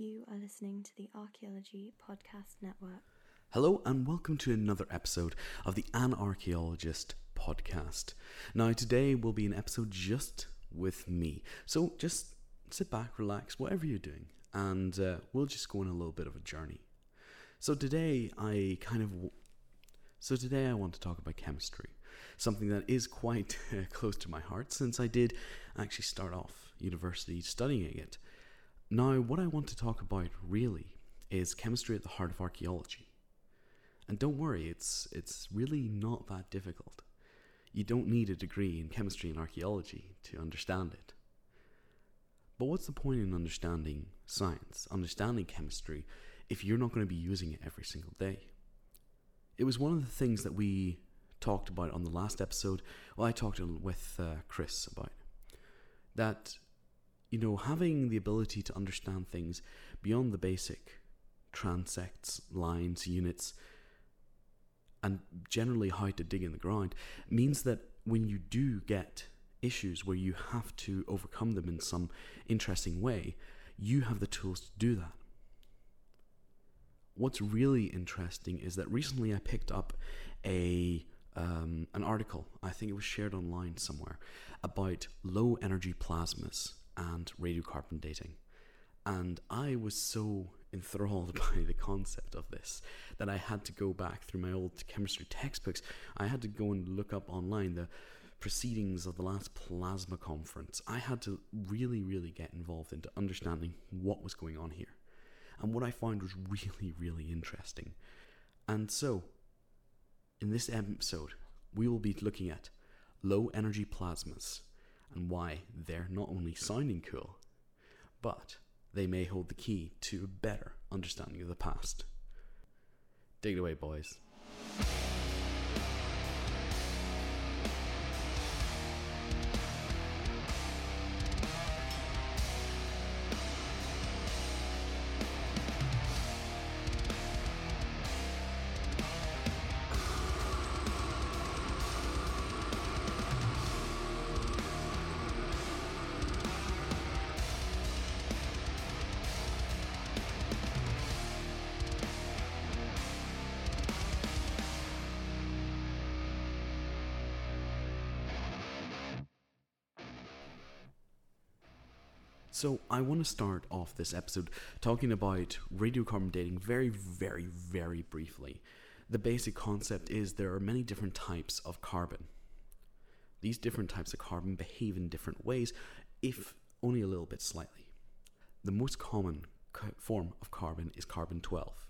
You are listening to the Archaeology Podcast Network. Hello, and welcome to another episode of the Anarchaeologist podcast. Now, today will be an episode just with me. So just sit back, relax, whatever you're doing, and uh, we'll just go on a little bit of a journey. So today, I kind of. So today, I want to talk about chemistry, something that is quite close to my heart since I did actually start off university studying it. Now, what I want to talk about really is chemistry at the heart of archaeology. And don't worry, it's it's really not that difficult. You don't need a degree in chemistry and archaeology to understand it. But what's the point in understanding science, understanding chemistry, if you're not going to be using it every single day? It was one of the things that we talked about on the last episode. Well, I talked with uh, Chris about that. You know, having the ability to understand things beyond the basic transects, lines, units, and generally how to dig in the ground means that when you do get issues where you have to overcome them in some interesting way, you have the tools to do that. What's really interesting is that recently I picked up a um, an article, I think it was shared online somewhere, about low energy plasmas and radiocarbon dating. And I was so enthralled by the concept of this that I had to go back through my old chemistry textbooks. I had to go and look up online the proceedings of the last plasma conference. I had to really, really get involved into understanding what was going on here. And what I found was really, really interesting. And so, in this episode, we will be looking at low energy plasmas and why they're not only sounding cool, but they may hold the key to a better understanding of the past. Dig it away, boys. So, I want to start off this episode talking about radiocarbon dating very, very, very briefly. The basic concept is there are many different types of carbon. These different types of carbon behave in different ways, if only a little bit slightly. The most common form of carbon is carbon 12.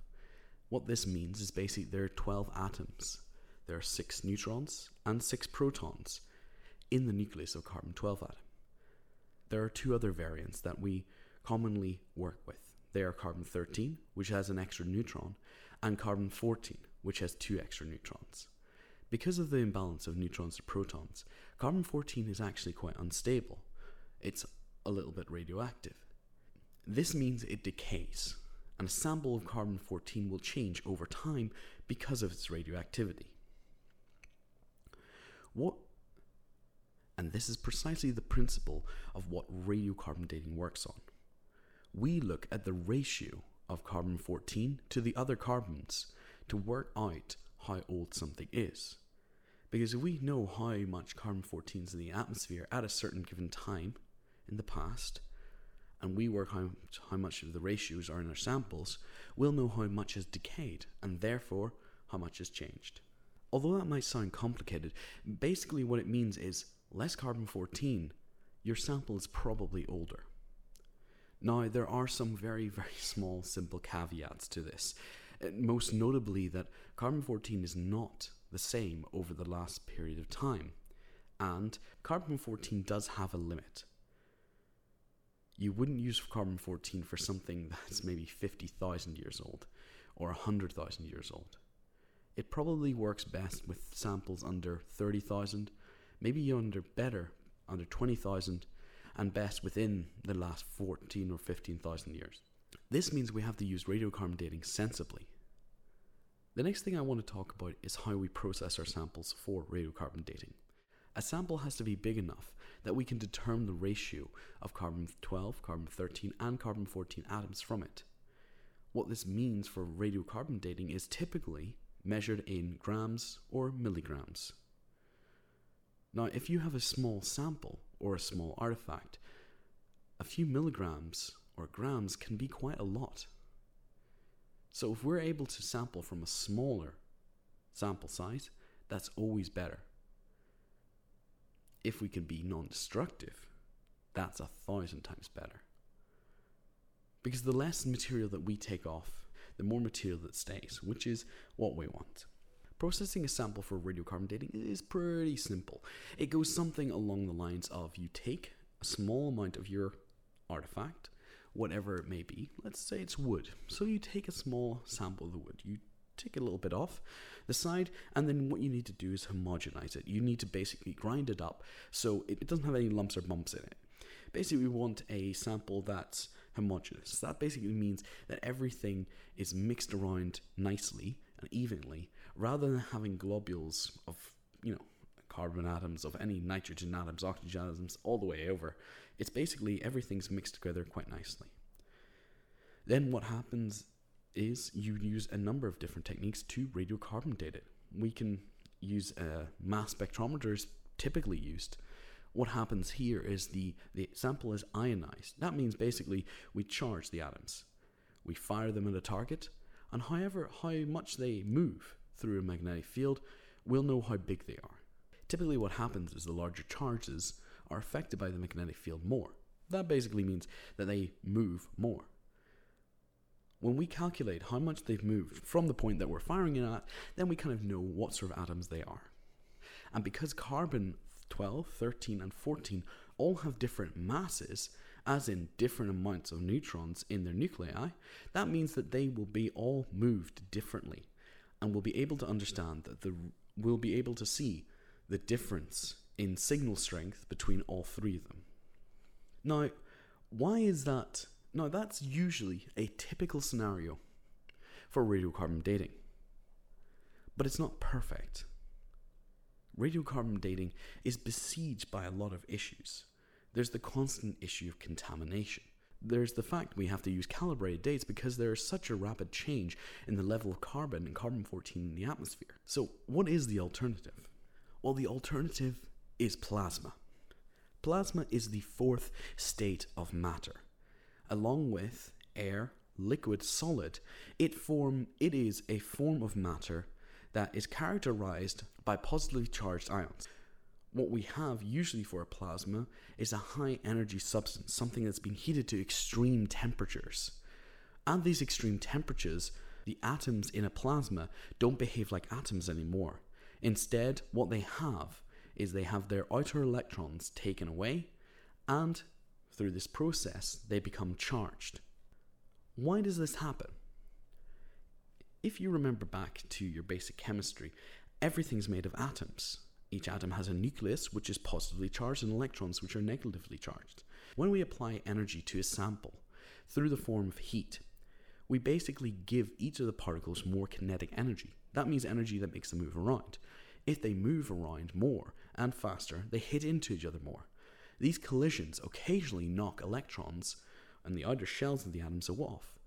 What this means is basically there are 12 atoms. There are 6 neutrons and 6 protons in the nucleus of carbon 12 atom there are two other variants that we commonly work with. They are carbon 13, which has an extra neutron, and carbon 14, which has two extra neutrons. Because of the imbalance of neutrons to protons, carbon 14 is actually quite unstable. It's a little bit radioactive. This means it decays, and a sample of carbon 14 will change over time because of its radioactivity. What and this is precisely the principle of what radiocarbon dating works on. We look at the ratio of carbon 14 to the other carbons to work out how old something is. Because if we know how much carbon 14 is in the atmosphere at a certain given time in the past, and we work out how much of the ratios are in our samples, we'll know how much has decayed and therefore how much has changed. Although that might sound complicated, basically what it means is less carbon 14, your sample is probably older. Now, there are some very, very small, simple caveats to this. Uh, most notably, that carbon 14 is not the same over the last period of time, and carbon 14 does have a limit. You wouldn't use carbon 14 for something that's maybe 50,000 years old or 100,000 years old. It probably works best with samples under 30,000 maybe under better under 20,000 and best within the last 14 or 15,000 years. This means we have to use radiocarbon dating sensibly. The next thing I want to talk about is how we process our samples for radiocarbon dating. A sample has to be big enough that we can determine the ratio of carbon 12, carbon 13, and carbon 14 atoms from it. What this means for radiocarbon dating is typically measured in grams or milligrams. Now, if you have a small sample or a small artifact, a few milligrams or grams can be quite a lot. So, if we're able to sample from a smaller sample size, that's always better. If we can be non destructive, that's a thousand times better. Because the less material that we take off, the more material that stays, which is what we want. Processing a sample for radiocarbon dating is pretty simple. It goes something along the lines of you take a small amount of your artifact, whatever it may be. Let's say it's wood. So you take a small sample of the wood. You take a little bit off the side, and then what you need to do is homogenize it. You need to basically grind it up so it, doesn't have any lumps or bumps in it. Basically, we want a sample that's homogeneous. That basically means that everything is mixed around nicely and evenly, rather than having globules of, you know, carbon atoms, of any nitrogen atoms, oxygen atoms, all the way over. It's basically everything's mixed together quite nicely. Then what happens is you use a number of different techniques to radiocarbon date it. We can use uh, mass spectrometers typically used what happens here is the, the sample is ionized. That means basically we charge the atoms. We fire them at a target, and however how much they move through a magnetic field, we'll know how big they are. Typically what happens is the larger charges are affected by the magnetic field more. That basically means that they move more. When we calculate how much they've moved from the point that we're firing it at, then we kind of know what sort of atoms they are. And because carbon 12, 13, and 14 all have different masses, as in different amounts of neutrons in their nuclei, that means that they will be all moved differently and we'll be able to understand that the we'll be able to see the difference in signal strength between all three of them. Now, why is that? Now, that's usually a typical scenario for radiocarbon dating, but it's not perfect radiocarbon dating is besieged by a lot of issues. There's the constant issue of contamination. There's the fact we have to use calibrated dates because there is such a rapid change in the level of carbon and carbon 14 in the atmosphere. So, what is the alternative? Well, the alternative is plasma. Plasma is the fourth state of matter. Along with air, liquid, solid, it form it is a form of matter that is characterized by positively charged ions. What we have usually for a plasma is a high energy substance, something that's been heated to extreme temperatures. At these extreme temperatures, the atoms in a plasma don't behave like atoms anymore. Instead, what they have is they have their outer electrons taken away, and through this process, they become charged. Why does this happen? If you remember back to your basic chemistry, everything's made of atoms. Each atom has a nucleus, which is positively charged, and electrons, which are negatively charged. When we apply energy to a sample through the form of heat, we basically give each of the particles more kinetic energy. That means energy that makes them move around. If they move around more and faster, they hit into each other more. These collisions occasionally knock electrons and the outer shells of the atoms off.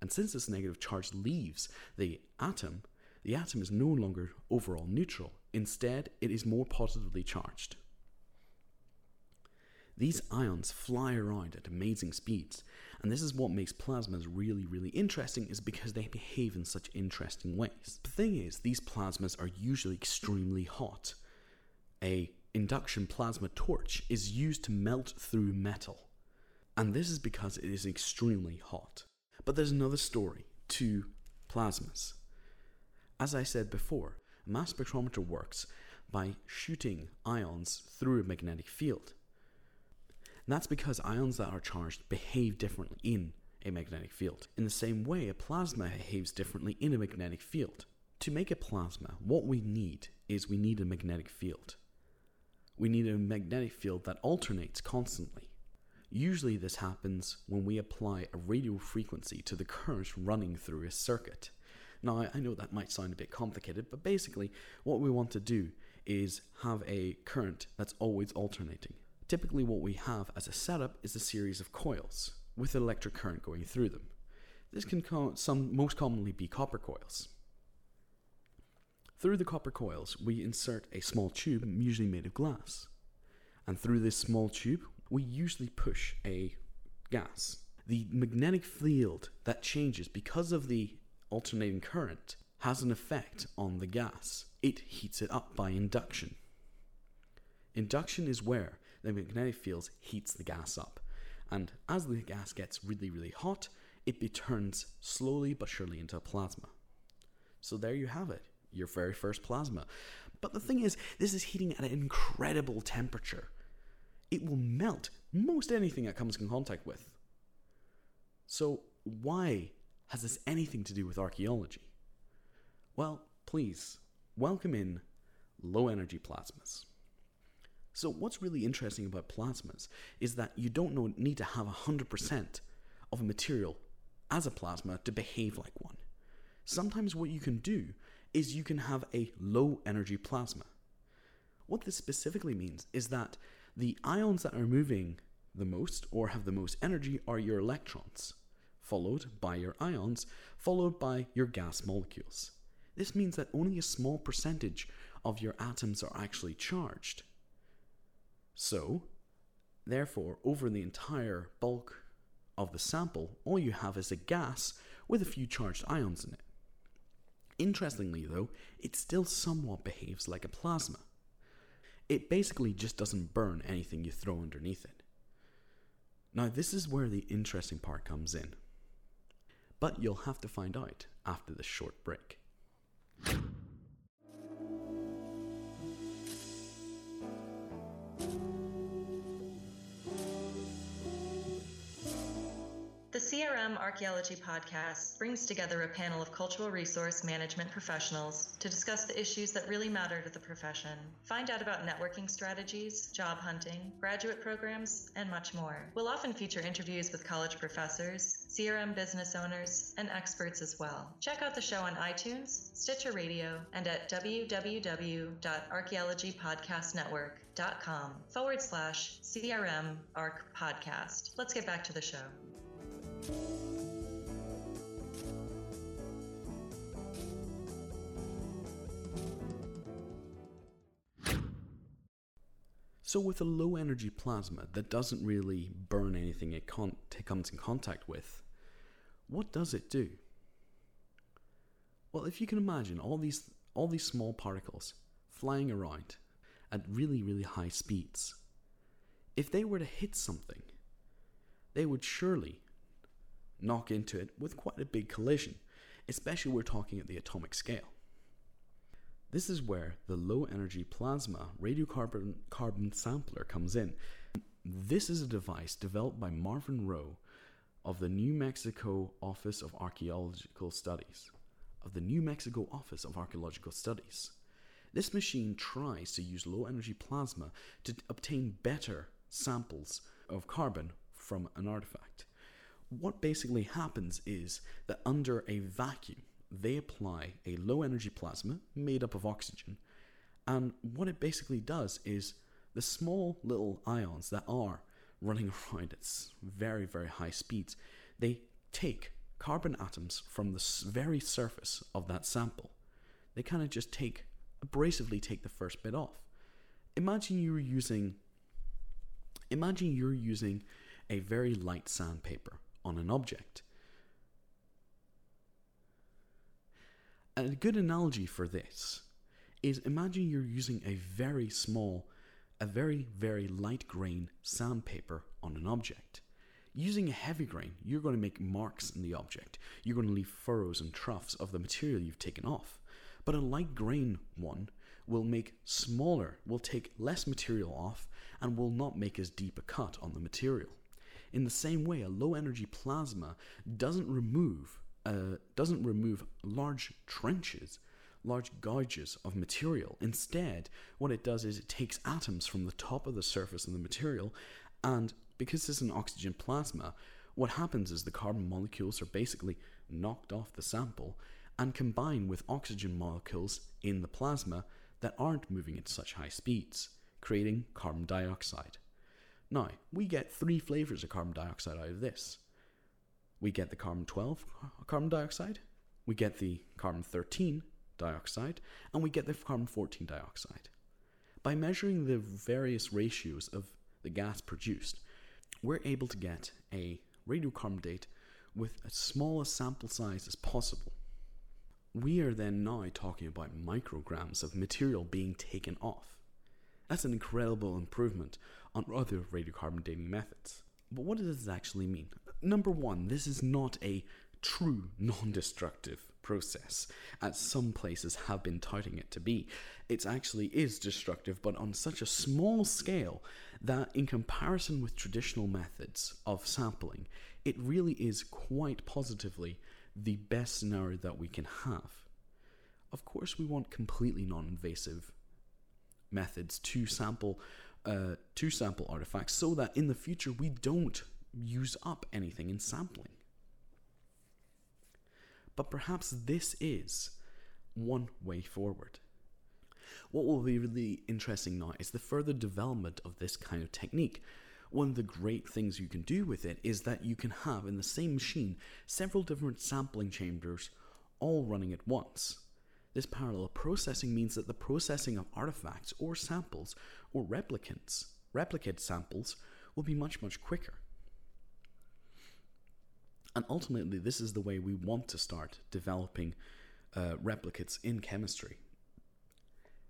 And since this negative charge leaves the atom, the atom is no longer overall neutral. Instead, it is more positively charged. These ions fly around at amazing speeds, and this is what makes plasmas really, really interesting, is because they behave in such interesting ways. The thing is, these plasmas are usually extremely hot. A induction plasma torch is used to melt through metal, and this is because it is extremely hot. But there's another story to plasmas. As I said before, mass spectrometer works by shooting ions through a magnetic field. And that's because ions that are charged behave differently in a magnetic field. In the same way, a plasma behaves differently in a magnetic field. To make a plasma, what we need is we need a magnetic field. We need a magnetic field that alternates constantly. Usually, this happens when we apply a radio frequency to the current running through a circuit. Now, I know that might sound a bit complicated, but basically, what we want to do is have a current that's always alternating. Typically, what we have as a setup is a series of coils with electric current going through them. This can co- some most commonly be copper coils. Through the copper coils, we insert a small tube, usually made of glass. And through this small tube, we usually push a gas. The magnetic field that changes because of the alternating current has an effect on the gas. It heats it up by induction. Induction is where the magnetic field heats the gas up. And as the gas gets really, really hot, it turns slowly but surely into a plasma. So there you have it, your very first plasma. But the thing is, this is heating at an incredible temperature. It will melt most anything it comes in contact with. So, why has this anything to do with archaeology? Well, please, welcome in low energy plasmas. So, what's really interesting about plasmas is that you don't know, need to have 100% of a material as a plasma to behave like one. Sometimes, what you can do is you can have a low energy plasma. What this specifically means is that the ions that are moving the most or have the most energy are your electrons, followed by your ions, followed by your gas molecules. This means that only a small percentage of your atoms are actually charged. So, therefore, over the entire bulk of the sample, all you have is a gas with a few charged ions in it. Interestingly, though, it still somewhat behaves like a plasma. It basically just doesn't burn anything you throw underneath it. Now, this is where the interesting part comes in. But you'll have to find out after this short break. CRM Archaeology Podcast brings together a panel of cultural resource management professionals to discuss the issues that really matter to the profession. Find out about networking strategies, job hunting, graduate programs, and much more. We'll often feature interviews with college professors, CRM business owners, and experts as well. Check out the show on iTunes, Stitcher Radio, and at www.archaeologypodcastnetwork.com forward slash CRM ARC podcast. Let's get back to the show. So, with a low energy plasma that doesn't really burn anything it, comes in contact with, what does it do? Well, if you can imagine all these, all these small particles flying around at really, really high speeds, if they were to hit something, they would surely knock into it with quite a big collision, especially we're talking at the atomic scale. This is where the low energy plasma radiocarbon carbon sampler comes in. This is a device developed by Marvin Rowe of the New Mexico Office of Archaeological Studies. Of the New Mexico Office of Archaeological Studies. This machine tries to use low energy plasma to obtain better samples of carbon from an artifact what basically happens is that under a vacuum, they apply a low energy plasma made up of oxygen. And what it basically does is the small little ions that are running around at very, very high speeds, they take carbon atoms from the very surface of that sample. They kind of just take, abrasively take the first bit off. Imagine you're using, imagine you're using a very light sandpaper on an object. A good analogy for this is imagine you're using a very small, a very, very light grain sandpaper on an object. Using a heavy grain, you're going to make marks in the object. You're going to leave furrows and troughs of the material you've taken off. But a light grain one will make smaller, will take less material off, and will not make as deep a cut on the material. In the same way, a low energy plasma doesn't remove uh, doesn't remove large trenches, large gouges of material. Instead, what it does is it takes atoms from the top of the surface of the material, and because this is an oxygen plasma, what happens is the carbon molecules are basically knocked off the sample and combine with oxygen molecules in the plasma that aren't moving at such high speeds, creating carbon dioxide. Now, we get three flavors of carbon dioxide out of this. We get the carbon 12 carbon dioxide, we get the carbon 13 dioxide, and we get the carbon 14 dioxide. By measuring the various ratios of the gas produced, we're able to get a radiocarbon date with as small a sample size as possible. We are then now talking about micrograms of material being taken off. That's an incredible improvement on other radiocarbon dating methods. But what does this actually mean? Number one, this is not a true non destructive process, as some places have been touting it to be. It actually is destructive, but on such a small scale that, in comparison with traditional methods of sampling, it really is quite positively the best scenario that we can have. Of course, we want completely non invasive methods to sample. Uh, to sample artifacts so that in the future we don't use up anything in sampling. But perhaps this is one way forward. What will be really interesting now is the further development of this kind of technique. One of the great things you can do with it is that you can have in the same machine several different sampling chambers all running at once. This parallel processing means that the processing of artifacts or samples or replicants, replicate samples, will be much, much quicker. And ultimately, this is the way we want to start developing uh, replicates in chemistry.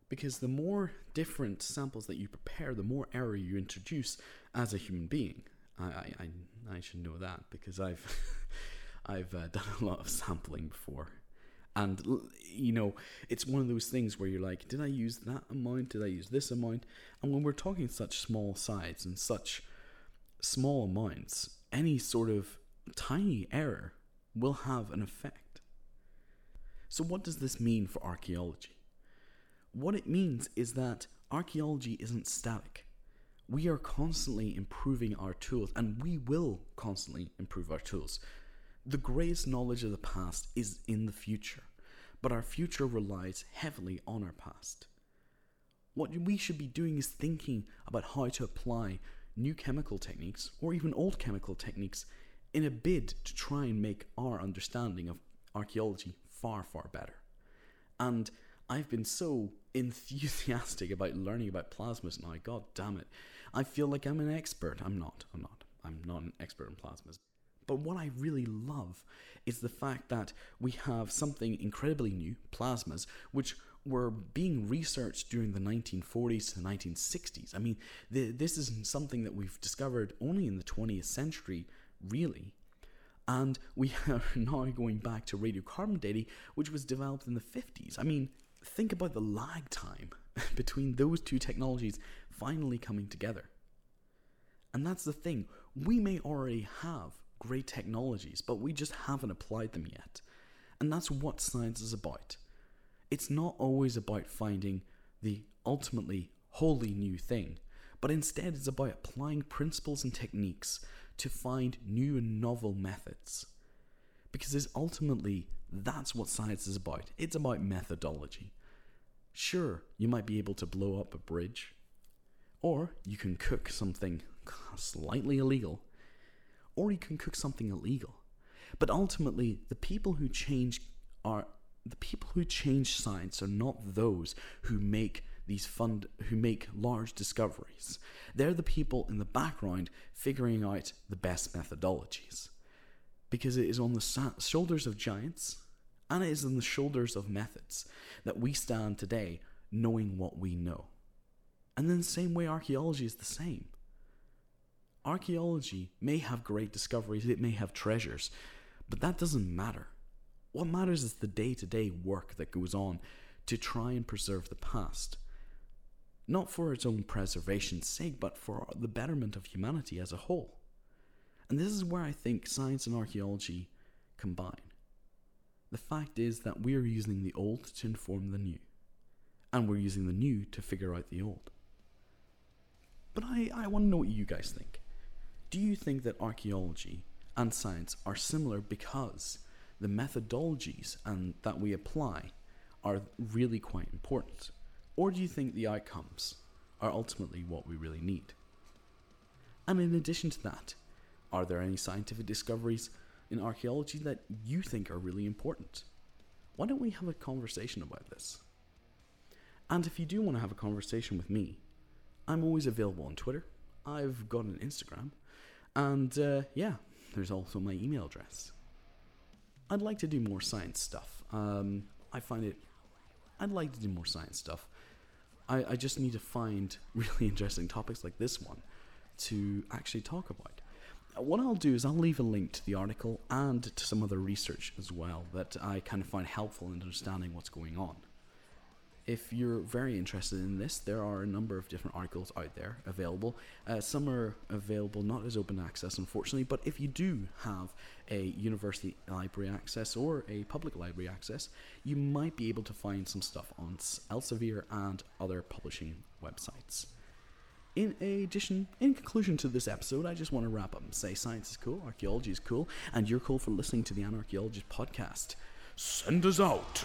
Because the more different samples that you prepare, the more error you introduce as a human being. I, I, I should know that because I've I've uh, done a lot of sampling before, and you know it's one of those things where you're like, did I use that amount? Did I use this amount? And when we're talking such small size and such small amounts, any sort of tiny error will have an effect. So, what does this mean for archaeology? What it means is that archaeology isn't static. We are constantly improving our tools, and we will constantly improve our tools. The greatest knowledge of the past is in the future, but our future relies heavily on our past. What we should be doing is thinking about how to apply new chemical techniques or even old chemical techniques in a bid to try and make our understanding of archaeology far, far better. And I've been so enthusiastic about learning about plasmas now, god damn it. I feel like I'm an expert. I'm not. I'm not. I'm not an expert in plasmas. But what I really love is the fact that we have something incredibly new, plasmas, which were being researched during the 1940s to the 1960s. I mean, the, this is something that we've discovered only in the 20th century really. And we are now going back to radiocarbon dating, which was developed in the 50s. I mean, think about the lag time between those two technologies finally coming together. And that's the thing. We may already have great technologies, but we just haven't applied them yet. And that's what science is about. It's not always about finding the ultimately wholly new thing, but instead it's about applying principles and techniques to find new and novel methods. Because it's ultimately that's what science is about. It's about methodology. Sure, you might be able to blow up a bridge, or you can cook something slightly illegal, or you can cook something illegal. But ultimately, the people who change are the people who change science are not those who make these fund who make large discoveries. They're the people in the background figuring out the best methodologies. Because it is on the shoulders of giants and it is on the shoulders of methods that we stand today knowing what we know. And then the same way, archaeology is the same. Archaeology may have great discoveries, it may have treasures, but that doesn't matter. What matters is the day to day work that goes on to try and preserve the past not for its own preservation's sake, but for the betterment of humanity as a whole. And this is where I think science and archaeology combine. The fact is that we are using the old to inform the new, and we're using the new to figure out the old. But I, I want to know what you guys think. Do you think that archaeology and science are similar because the methodologies and that we apply are really quite important? Or do you think the outcomes are ultimately what we really need? And in addition to that, are there any scientific discoveries in archaeology that you think are really important? Why don't we have a conversation about this? And if you do want to have a conversation with me, I'm always available on Twitter. I've got an Instagram. And uh, yeah, there's also my email address. I'd like to do more science stuff. Um, I find it. I'd like to do more science stuff. I, I just need to find really interesting topics like this one to actually talk about. What I'll do is I'll leave a link to the article and to some other research as well that I kind of find helpful in understanding what's going on if you're very interested in this, there are a number of different articles out there available. Uh, some are available not as open access, unfortunately, but if you do have a university library access or a public library access, you might be able to find some stuff on Elsevier and other publishing websites. In addition, in conclusion to this episode, I just want to wrap up and say science is cool, archaeology is cool, and you're cool for listening to the Anarchaeologist podcast. Send us out!